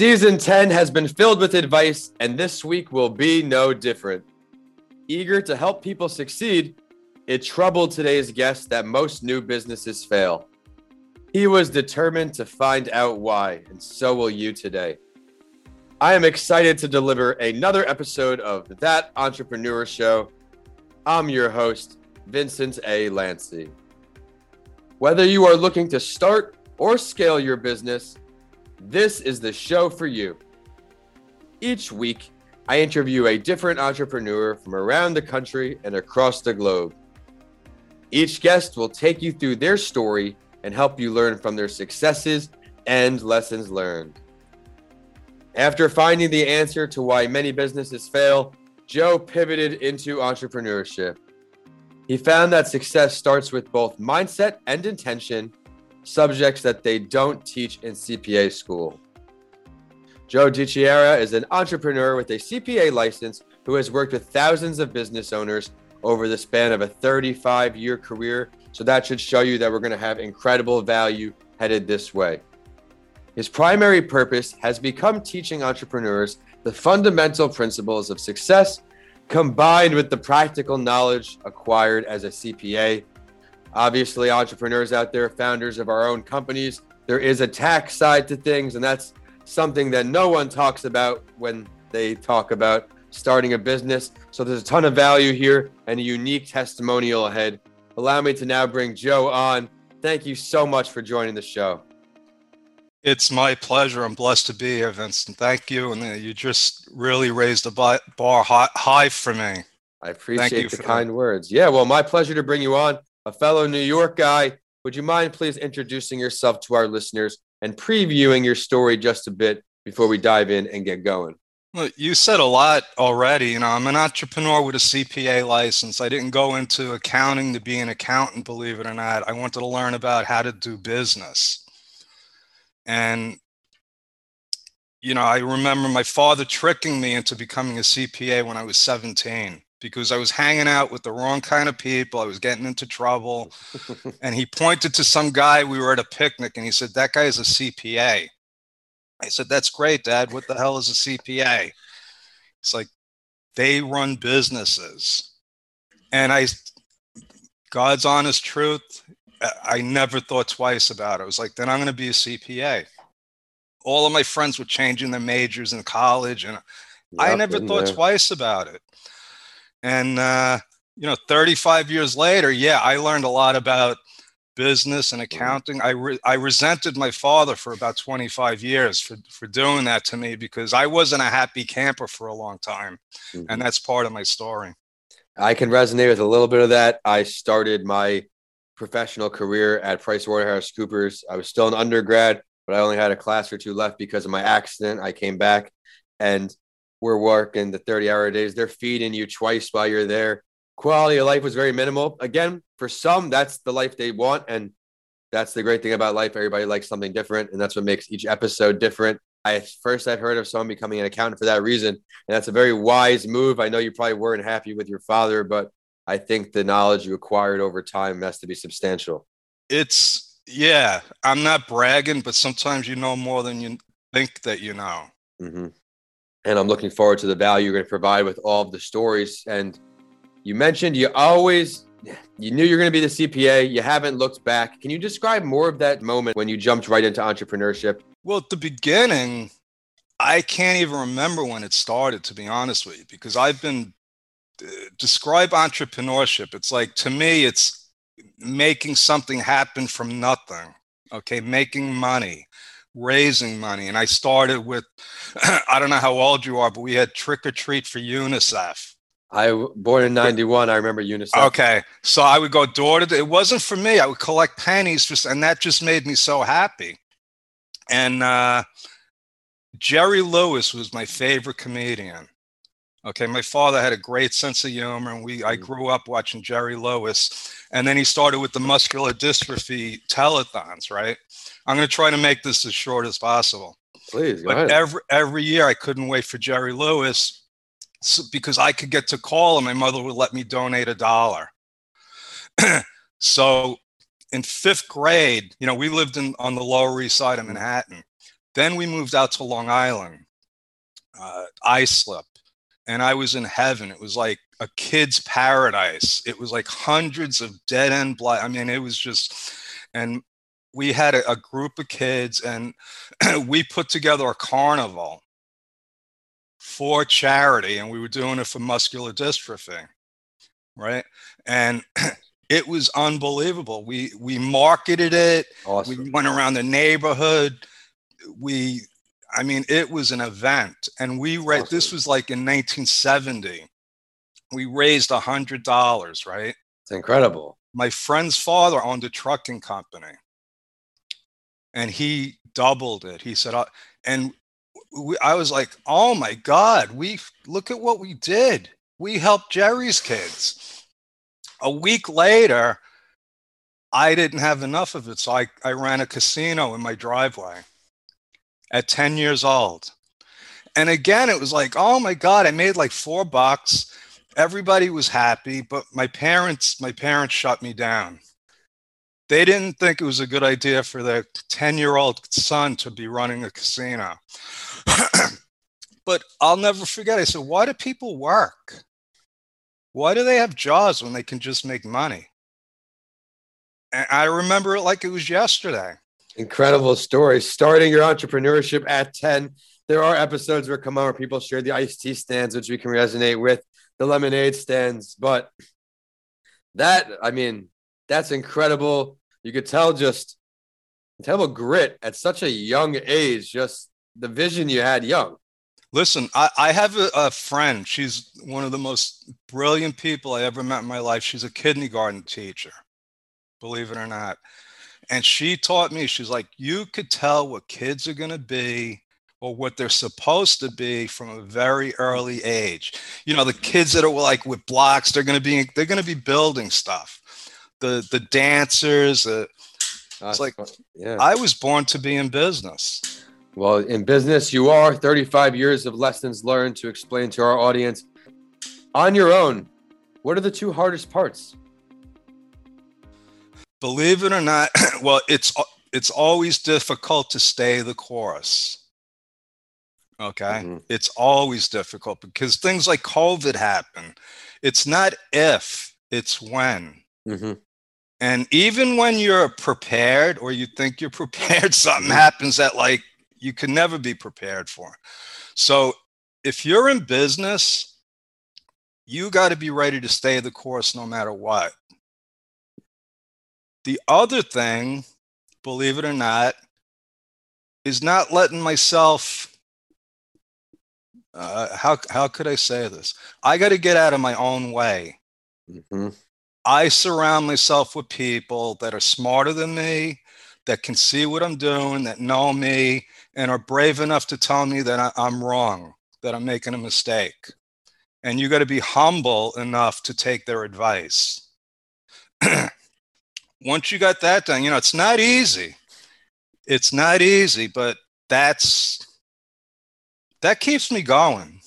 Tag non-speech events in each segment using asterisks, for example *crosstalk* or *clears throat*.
Season 10 has been filled with advice, and this week will be no different. Eager to help people succeed, it troubled today's guest that most new businesses fail. He was determined to find out why, and so will you today. I am excited to deliver another episode of That Entrepreneur Show. I'm your host, Vincent A. Lancey. Whether you are looking to start or scale your business, this is the show for you. Each week, I interview a different entrepreneur from around the country and across the globe. Each guest will take you through their story and help you learn from their successes and lessons learned. After finding the answer to why many businesses fail, Joe pivoted into entrepreneurship. He found that success starts with both mindset and intention subjects that they don't teach in CPA school. Joe DiChiara is an entrepreneur with a CPA license who has worked with thousands of business owners over the span of a 35 year career. So that should show you that we're going to have incredible value headed this way. His primary purpose has become teaching entrepreneurs the fundamental principles of success combined with the practical knowledge acquired as a CPA obviously entrepreneurs out there, founders of our own companies. There is a tax side to things, and that's something that no one talks about when they talk about starting a business. So there's a ton of value here and a unique testimonial ahead. Allow me to now bring Joe on. Thank you so much for joining the show. It's my pleasure. I'm blessed to be here, Vincent. Thank you. And uh, you just really raised the bar high for me. I appreciate the kind that. words. Yeah, well, my pleasure to bring you on a fellow New York guy. Would you mind please introducing yourself to our listeners and previewing your story just a bit before we dive in and get going? Well, you said a lot already. You know, I'm an entrepreneur with a CPA license. I didn't go into accounting to be an accountant, believe it or not. I wanted to learn about how to do business. And, you know, I remember my father tricking me into becoming a CPA when I was 17 because I was hanging out with the wrong kind of people. I was getting into trouble. *laughs* and he pointed to some guy. We were at a picnic and he said, That guy is a CPA. I said, That's great, Dad. What the hell is a CPA? It's like, they run businesses. And I, God's honest truth, I never thought twice about it. I was like, then I'm going to be a CPA. All of my friends were changing their majors in college, and yep, I never thought there. twice about it. And, uh, you know, 35 years later, yeah, I learned a lot about business and mm-hmm. accounting. I, re- I resented my father for about 25 years for, for doing that to me because I wasn't a happy camper for a long time. Mm-hmm. And that's part of my story. I can resonate with a little bit of that. I started my professional career at PricewaterhouseCoopers. I was still an undergrad, but I only had a class or two left because of my accident. I came back and we're working the 30 hour days. They're feeding you twice while you're there. Quality of life was very minimal. Again, for some, that's the life they want. And that's the great thing about life. Everybody likes something different. And that's what makes each episode different. I first I've heard of someone becoming an accountant for that reason. And that's a very wise move. I know you probably weren't happy with your father, but I think the knowledge you acquired over time has to be substantial. It's yeah, I'm not bragging, but sometimes you know more than you think that you know. Mm-hmm and I'm looking forward to the value you're going to provide with all of the stories. And you mentioned you always you knew you're going to be the CPA. You haven't looked back. Can you describe more of that moment when you jumped right into entrepreneurship? Well, at the beginning, I can't even remember when it started, to be honest with you, because I've been uh, describe entrepreneurship. It's like to me, it's making something happen from nothing. Okay, making money raising money. And I started with, *clears throat* I don't know how old you are, but we had trick or treat for UNICEF. I born in '91. I remember UNICEF. Okay, so I would go door to door. It wasn't for me. I would collect pennies, just, and that just made me so happy. And uh, Jerry Lewis was my favorite comedian. Okay, my father had a great sense of humor, and we I mm. grew up watching Jerry Lewis, and then he started with the muscular dystrophy telethons. Right, I'm going to try to make this as short as possible. Please, but ahead. every every year I couldn't wait for Jerry Lewis because I could get to call and my mother would let me donate a dollar. *clears throat* so in fifth grade, you know, we lived in on the Lower East Side of Manhattan. Then we moved out to Long Island, uh, Islip, and I was in heaven. It was like a kid's paradise. It was like hundreds of dead end. I mean, it was just, and we had a, a group of kids, and *clears throat* we put together a carnival for charity, and we were doing it for muscular dystrophy, right? And *clears throat* it was unbelievable. We we marketed it. Awesome. We went around the neighborhood. We, I mean, it was an event, and we read this was like in 1970. We raised a hundred dollars. Right. It's incredible. My friend's father owned a trucking company, and he doubled it. He said, uh, and we, I was like, oh my god, we look at what we did. We helped Jerry's kids a week later, I didn't have enough of it. So I, I ran a casino in my driveway at 10 years old. And again, it was like, oh my God, I made like four bucks. Everybody was happy, but my parents, my parents shut me down. They didn't think it was a good idea for their 10 year old son to be running a casino. *clears throat* but I'll never forget. I said, why do people work? Why do they have jobs when they can just make money? And I remember it like it was yesterday. Incredible story. Starting your entrepreneurship at 10. There are episodes where come on where people share the iced tea stands, which we can resonate with, the lemonade stands. But that, I mean, that's incredible. You could tell just tell grit at such a young age, just the vision you had young. Listen, I, I have a, a, friend. She's one of the most brilliant people I ever met in my life. She's a kindergarten teacher, believe it or not. And she taught me, she's like, you could tell what kids are going to be or what they're supposed to be from a very early age. You know, the kids that are like with blocks, they're going to be, they're going to be building stuff. The, the dancers, uh, it's like, yeah. I was born to be in business. Well, in business, you are 35 years of lessons learned to explain to our audience on your own. What are the two hardest parts? Believe it or not, *clears throat* well, it's it's always difficult to stay the course. Okay, mm-hmm. it's always difficult because things like COVID happen. It's not if, it's when. Mm-hmm. And even when you're prepared or you think you're *laughs* prepared, something mm-hmm. happens that like you can never be prepared for. So if you're in business, you got to be ready to stay the course no matter what. The other thing, believe it or not, is not letting myself uh, how how could I say this? I got to get out of my own way. Mm-hmm. I surround myself with people that are smarter than me, that can see what I'm doing, that know me, and are brave enough to tell me that I, am wrong, that I'm making a mistake. And you got to be humble enough to take their advice. *clears throat* Once you got that done, you know, it's not easy. It's not easy, but that's that keeps me going.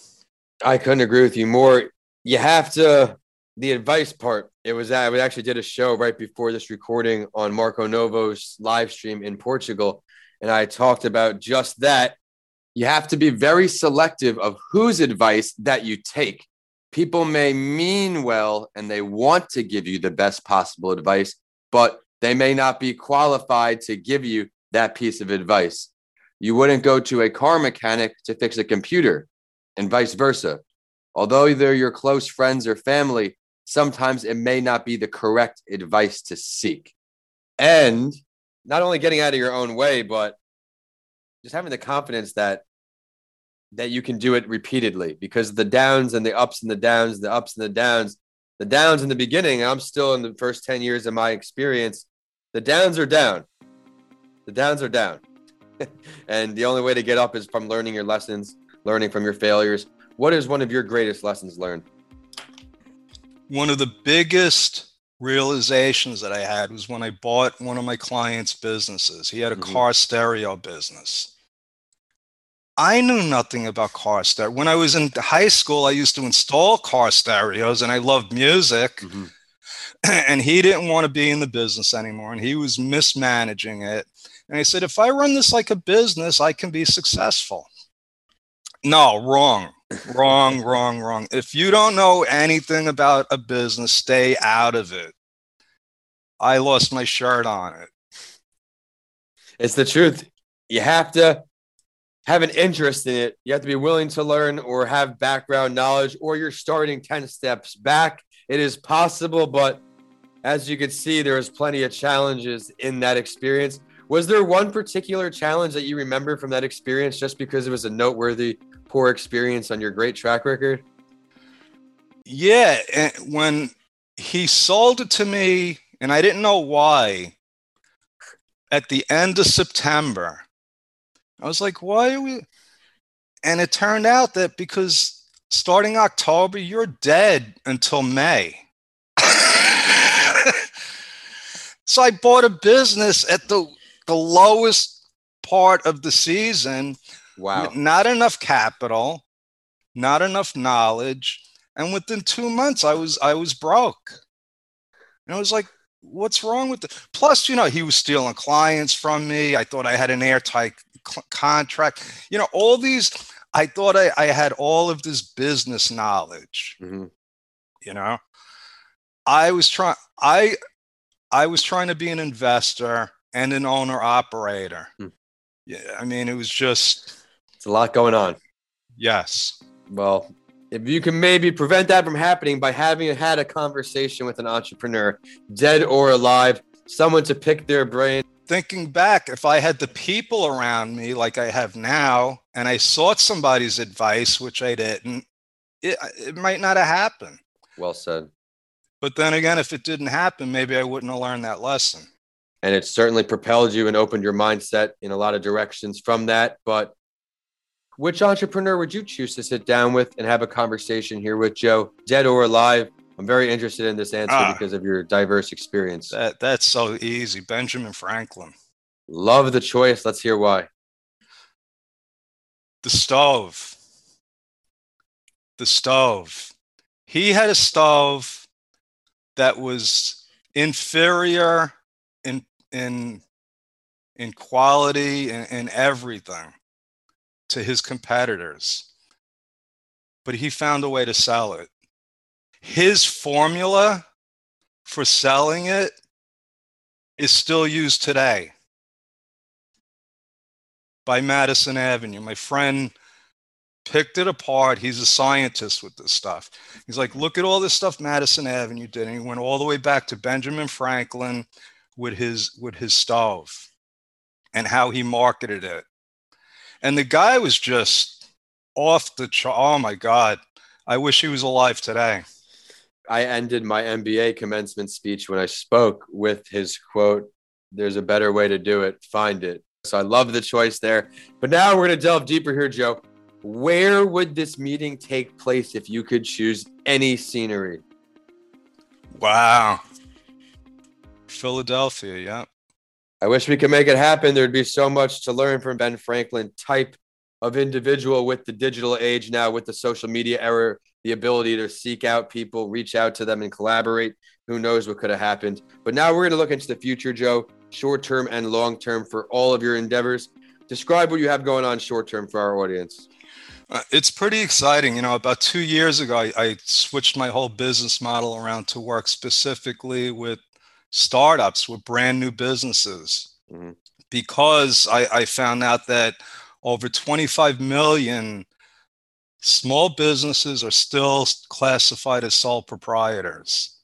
I couldn't agree with you more. You have to the advice part. It was I actually did a show right before this recording on Marco Novo's live stream in Portugal and I talked about just that. You have to be very selective of whose advice that you take. People may mean well and they want to give you the best possible advice, but they may not be qualified to give you that piece of advice. You wouldn't go to a car mechanic to fix a computer and vice versa. Although they're your close friends or family, sometimes it may not be the correct advice to seek. And not only getting out of your own way, but just having the confidence that that you can do it repeatedly because the downs and the ups and the downs, the ups and the downs, the downs in the beginning, I'm still in the first 10 years of my experience. The downs are down. The downs are down. *laughs* and the only way to get up is from learning your lessons, learning from your failures. What is one of your greatest lessons learned? One of the biggest realizations that I had was when I bought one of my clients' businesses. He had a mm-hmm. car stereo business. I knew nothing about car stereo. When I was in high school, I used to install car stereos and I loved music. Mm-hmm. *clears throat* And he didn't want to be in the business anymore and he was mismanaging it. And I said, if I run this like a business, I can be successful. No, wrong, wrong, *laughs* wrong, wrong. If you don't know anything about a business, stay out of it. I lost my shirt on it. It's the truth. You have to have an interest in it. You have to be willing to learn or have background knowledge, or you're starting 10 steps back. It is possible, but as you can see, there was plenty of challenges in that experience. Was there one particular challenge that you remember from that experience just because it was a noteworthy poor experience on your great track record? Yeah. When he sold it to me, and I didn't know why, at the end of September, I was like, why are we? And it turned out that because starting October, you're dead until May. *laughs* so I bought a business at the, the lowest part of the season. Wow. Not enough capital, not enough knowledge. And within two months, I was I was broke. And I was like, what's wrong with it? Plus, you know, he was stealing clients from me. I thought I had an airtight contract. You know, all these, I thought I, I had all of this business knowledge. Mm-hmm. You know, I was trying, I, I was trying to be an investor and an owner operator. Mm. Yeah. I mean, it was just, it's a lot going on. Yes. Well, if you can maybe prevent that from happening by having had a conversation with an entrepreneur, dead or alive, someone to pick their brain. Thinking back, if I had the people around me like I have now, and I sought somebody's advice, which I didn't, it, it might not have happened. Well said. But then again, if it didn't happen, maybe I wouldn't have learned that lesson. And it certainly propelled you and opened your mindset in a lot of directions from that. But which entrepreneur would you choose to sit down with and have a conversation here with Joe, dead or alive? I'm very interested in this answer ah, because of your diverse experience. That, that's so easy. Benjamin Franklin. Love the choice. Let's hear why. The stove. The stove. He had a stove that was inferior in in in quality and in everything to his competitors, but he found a way to sell it. His formula for selling it is still used today by Madison Avenue. My friend picked it apart. He's a scientist with this stuff. He's like, look at all this stuff Madison Avenue did. And he went all the way back to Benjamin Franklin with his with his stove and how he marketed it. And the guy was just off the chart. Oh my God. I wish he was alive today. I ended my MBA commencement speech when I spoke with his quote, There's a better way to do it. Find it. So I love the choice there. But now we're going to delve deeper here, Joe. Where would this meeting take place if you could choose any scenery? Wow. Philadelphia, yeah. I wish we could make it happen. There'd be so much to learn from Ben Franklin, type of individual with the digital age now, with the social media era, the ability to seek out people, reach out to them, and collaborate. Who knows what could have happened? But now we're going to look into the future, Joe, short term and long term for all of your endeavors. Describe what you have going on short term for our audience. Uh, it's pretty exciting. You know, about two years ago, I, I, switched my whole business model around to work specifically with startups with brand new businesses mm-hmm. because I, I found out that over 25 million small businesses are still classified as sole proprietors,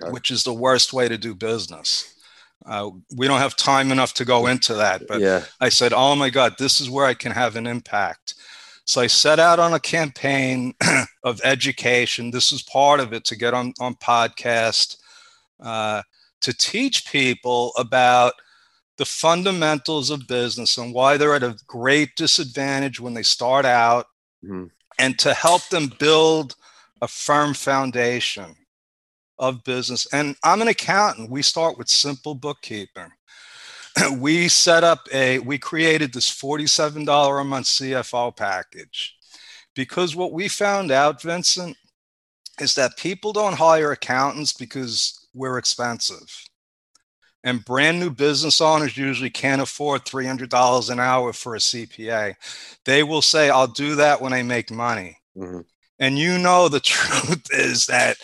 okay. which is the worst way to do business. Uh, we don't have time enough to go into that, but yeah. I said, oh my God, this is where I can have an impact. So I set out on a campaign *clears throat* of education. This is part of it to get on, on podcast, uh, to teach people about the fundamentals of business and why they're at a great disadvantage when they start out mm-hmm. and to help them build a firm foundation of business. And I'm an accountant. We start with simple bookkeeping. *clears throat* we set up a, we created this $47 a month CFO package because what we found out, Vincent, is that people don't hire accountants because we're expensive. And brand new business owners usually can't afford $300 an hour for a CPA. They will say, I'll do that when I make money. Mm-hmm. And you know, the *laughs* truth is that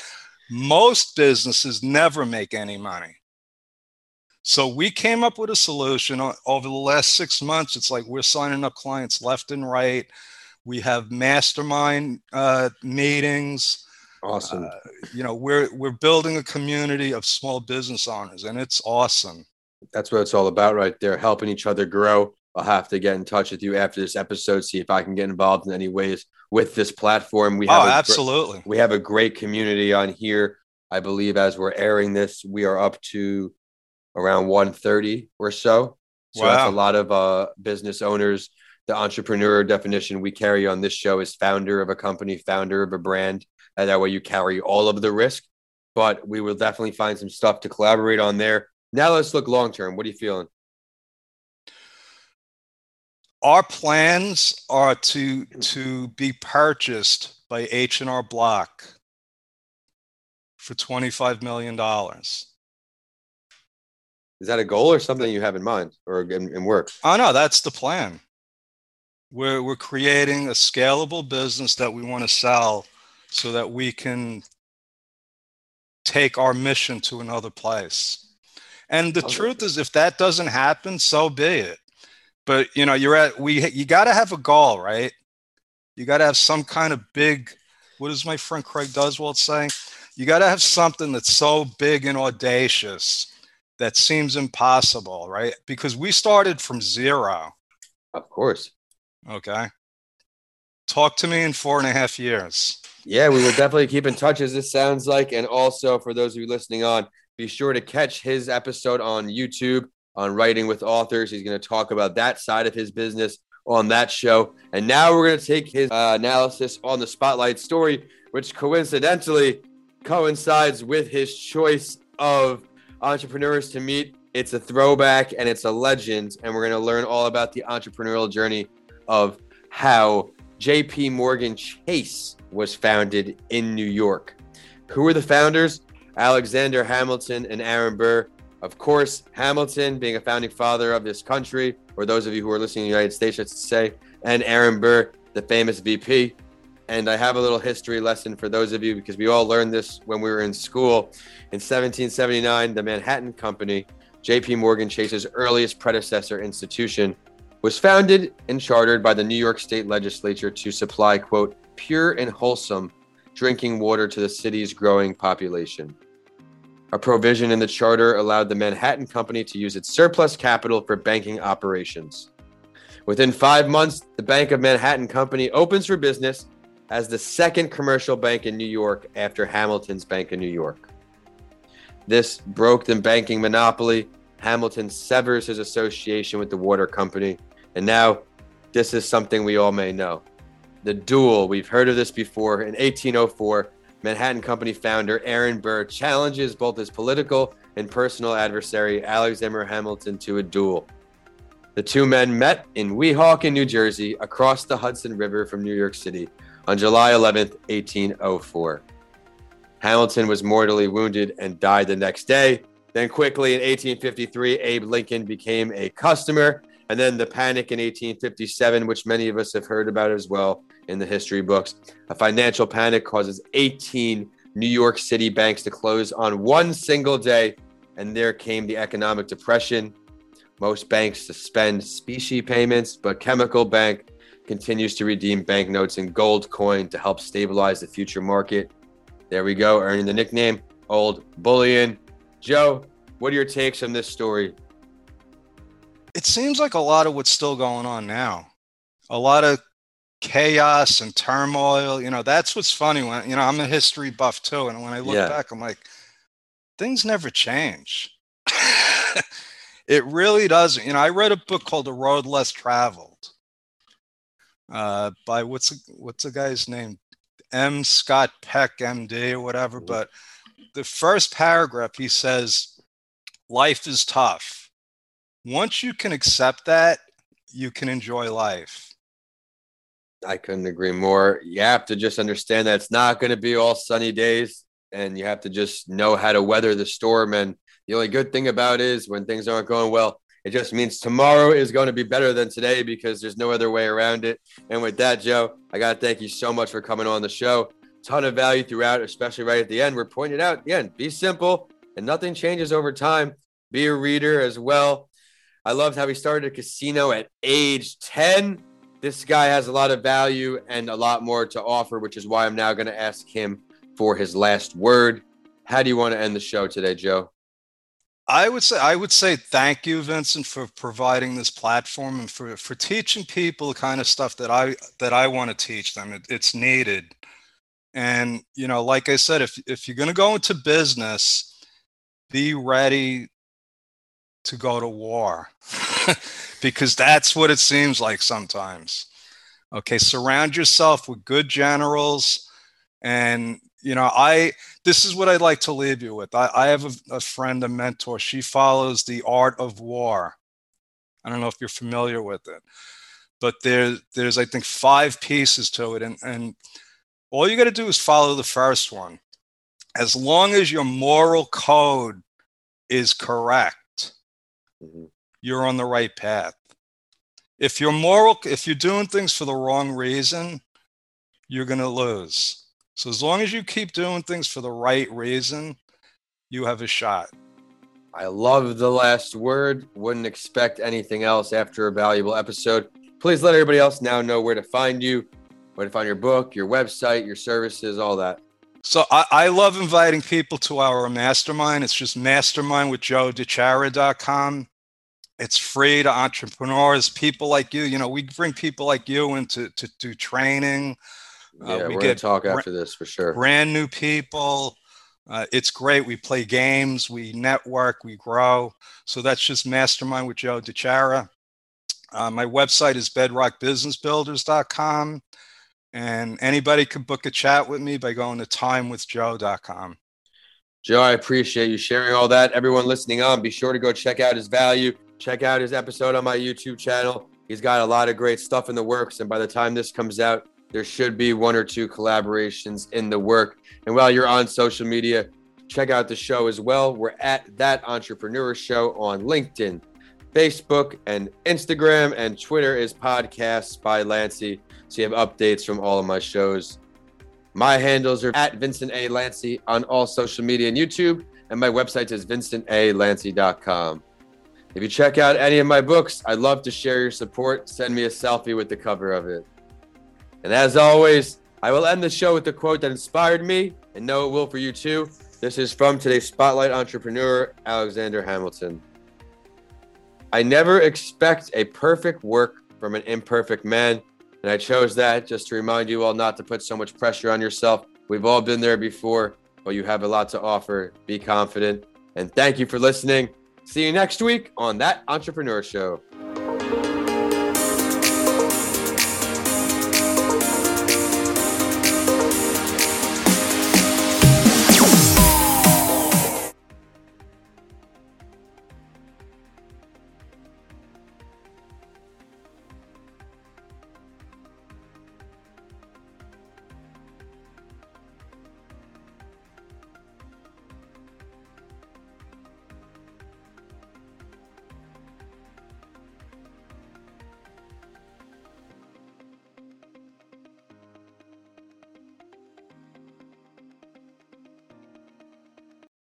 most businesses never make any money. So we came up with a solution over the last six months. It's like we're signing up clients left and right. We have mastermind uh, meetings. Awesome. Uh, you know, we're we're building a community of small business owners, and it's awesome. That's what it's all about, right there. Helping each other grow. I'll have to get in touch with you after this episode, see if I can get involved in any ways with this platform. We have oh, absolutely. Gr- we have a great community on here. I believe as we're airing this, we are up to around 130 or so. So wow. that's a lot of uh, business owners. The entrepreneur definition we carry on this show is founder of a company, founder of a brand. And that way you carry all of the risk. But we will definitely find some stuff to collaborate on there. Now let's look long term. What are you feeling? Our plans are to hmm. to be purchased by H and R Block for twenty five million dollars. Is that a goal or something you have in mind or in, in work? Oh no, that's the plan. We're we're creating a scalable business that we want to sell so that we can take our mission to another place. And the okay. truth is if that doesn't happen, so be it. But you know, you're at we you got to have a goal, right? You got to have some kind of big what is my friend Craig Duswalt saying? You got to have something that's so big and audacious that seems impossible, right? Because we started from zero. Of course. Okay. Talk to me in four and a half years. Yeah, we will definitely keep in touch as this sounds like. And also for those of you listening on, be sure to catch his episode on YouTube on writing with authors. He's going to talk about that side of his business on that show. And now we're going to take his uh, analysis on the spotlight story, which coincidentally coincides with his choice of entrepreneurs to meet. It's a throwback and it's a legend. And we're going to learn all about the entrepreneurial journey of how JP Morgan Chase was founded in New York. Who were the founders? Alexander Hamilton and Aaron Burr. Of course, Hamilton being a founding father of this country, or those of you who are listening in the United States, let's say, and Aaron Burr, the famous VP. And I have a little history lesson for those of you because we all learned this when we were in school. In 1779, the Manhattan Company, JP Morgan Chase's earliest predecessor institution, was founded and chartered by the New York State Legislature to supply, quote, pure and wholesome drinking water to the city's growing population. A provision in the charter allowed the Manhattan Company to use its surplus capital for banking operations. Within five months, the Bank of Manhattan Company opens for business as the second commercial bank in New York after Hamilton's Bank of New York. This broke the banking monopoly. Hamilton severs his association with the water company. And now, this is something we all may know. The duel, we've heard of this before. In 1804, Manhattan Company founder Aaron Burr challenges both his political and personal adversary, Alexander Hamilton, to a duel. The two men met in Weehawken, New Jersey, across the Hudson River from New York City, on July 11, 1804. Hamilton was mortally wounded and died the next day. Then, quickly in 1853, Abe Lincoln became a customer. And then the panic in 1857, which many of us have heard about as well in the history books. A financial panic causes 18 New York City banks to close on one single day. And there came the economic depression. Most banks suspend specie payments, but Chemical Bank continues to redeem banknotes and gold coin to help stabilize the future market. There we go, earning the nickname Old Bullion. Joe, what are your takes on this story? It seems like a lot of what's still going on now. A lot of chaos and turmoil. You know, that's what's funny when, you know, I'm a history buff too. And when I look yeah. back, I'm like, things never change. *laughs* it really doesn't. You know, I read a book called The Road Less Traveled uh, by what's what's the guy's name? M. Scott Peck, MD, or whatever. Mm-hmm. But the first paragraph, he says, "Life is tough. Once you can accept that, you can enjoy life." I couldn't agree more. You have to just understand that it's not going to be all sunny days, and you have to just know how to weather the storm. And The only good thing about it is when things aren't going well, it just means tomorrow is going to be better than today because there's no other way around it. And with that, Joe, I got to thank you so much for coming on the show. Ton of value throughout, especially right at the end. We're pointing out again, be simple and nothing changes over time. Be a reader as well. I loved how he started a casino at age 10. This guy has a lot of value and a lot more to offer, which is why I'm now going to ask him for his last word. How do you want to end the show today, Joe? I would say I would say thank you, Vincent, for providing this platform and for for teaching people the kind of stuff that I that I want to teach them. It, it's needed, and you know, like I said, if if you're going to go into business, be ready to go to war, *laughs* because that's what it seems like sometimes. Okay, surround yourself with good generals, and you know, I this is what I'd like to leave you with. I, I have a, a, friend, a mentor. She follows the art of war. I don't know if you're familiar with it, but there, there's I think five pieces to it, and and all you got to do is follow the first one. As long as your moral code is correct, mm-hmm. you're on the right path. If you're moral, if you're doing things for the wrong reason, you're going to lose so as long as you keep doing things for the right reason, you have a shot. I love the last word. Wouldn't expect anything else after a valuable episode. Please let everybody else now know where to find you, where to find your book, your website, your services, all that. So I, I love inviting people to our mastermind. It's just mastermindwithjoedichiara.com. It's free to entrepreneurs, people like you. You know, we bring people like you into to do training. Uh, yeah, we get talk after this for sure. Brand new people. Uh, it's great. We play games, we network, we grow. So that's just Mastermind with Joe DiChiara. Uh, my website is bedrockbusinessbuilders.com. And anybody can book a chat with me by going to timewithjoe.com. Joe, I appreciate you sharing all that. Everyone listening on, be sure to go check out his value. Check out his episode on my YouTube channel. He's got a lot of great stuff in the works. And by the time this comes out, there should be one or two collaborations in the work. And while you're on social media, check out the show as well. We're at That Entrepreneur Show on LinkedIn, Facebook, and Instagram, and Twitter is Podcasts by Lancey. So you have updates from all of my shows. My handles are at Vincent A. Lancey on all social media and YouTube, and my website is vincentalancey.com. If you check out any of my books, I'd love to share your support. Send me a selfie with the cover of it. And as always, I will end the show with the quote that inspired me and know it will for you too. This is from today's Spotlight entrepreneur, Alexander Hamilton. I never expect a perfect work from an imperfect man. And I chose that just to remind you all not to put so much pressure on yourself. We've all been there before, but you have a lot to offer. Be confident. And thank you for listening. See you next week on That Entrepreneur Show.